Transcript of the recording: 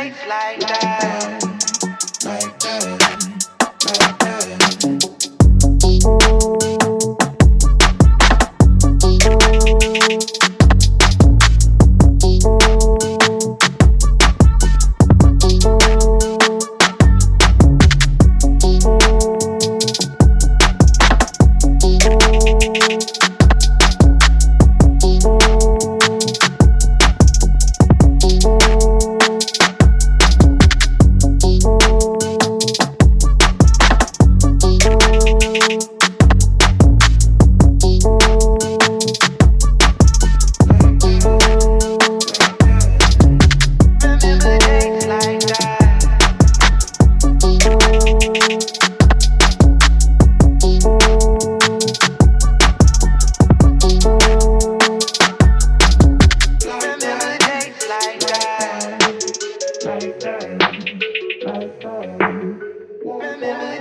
fake like that. Remember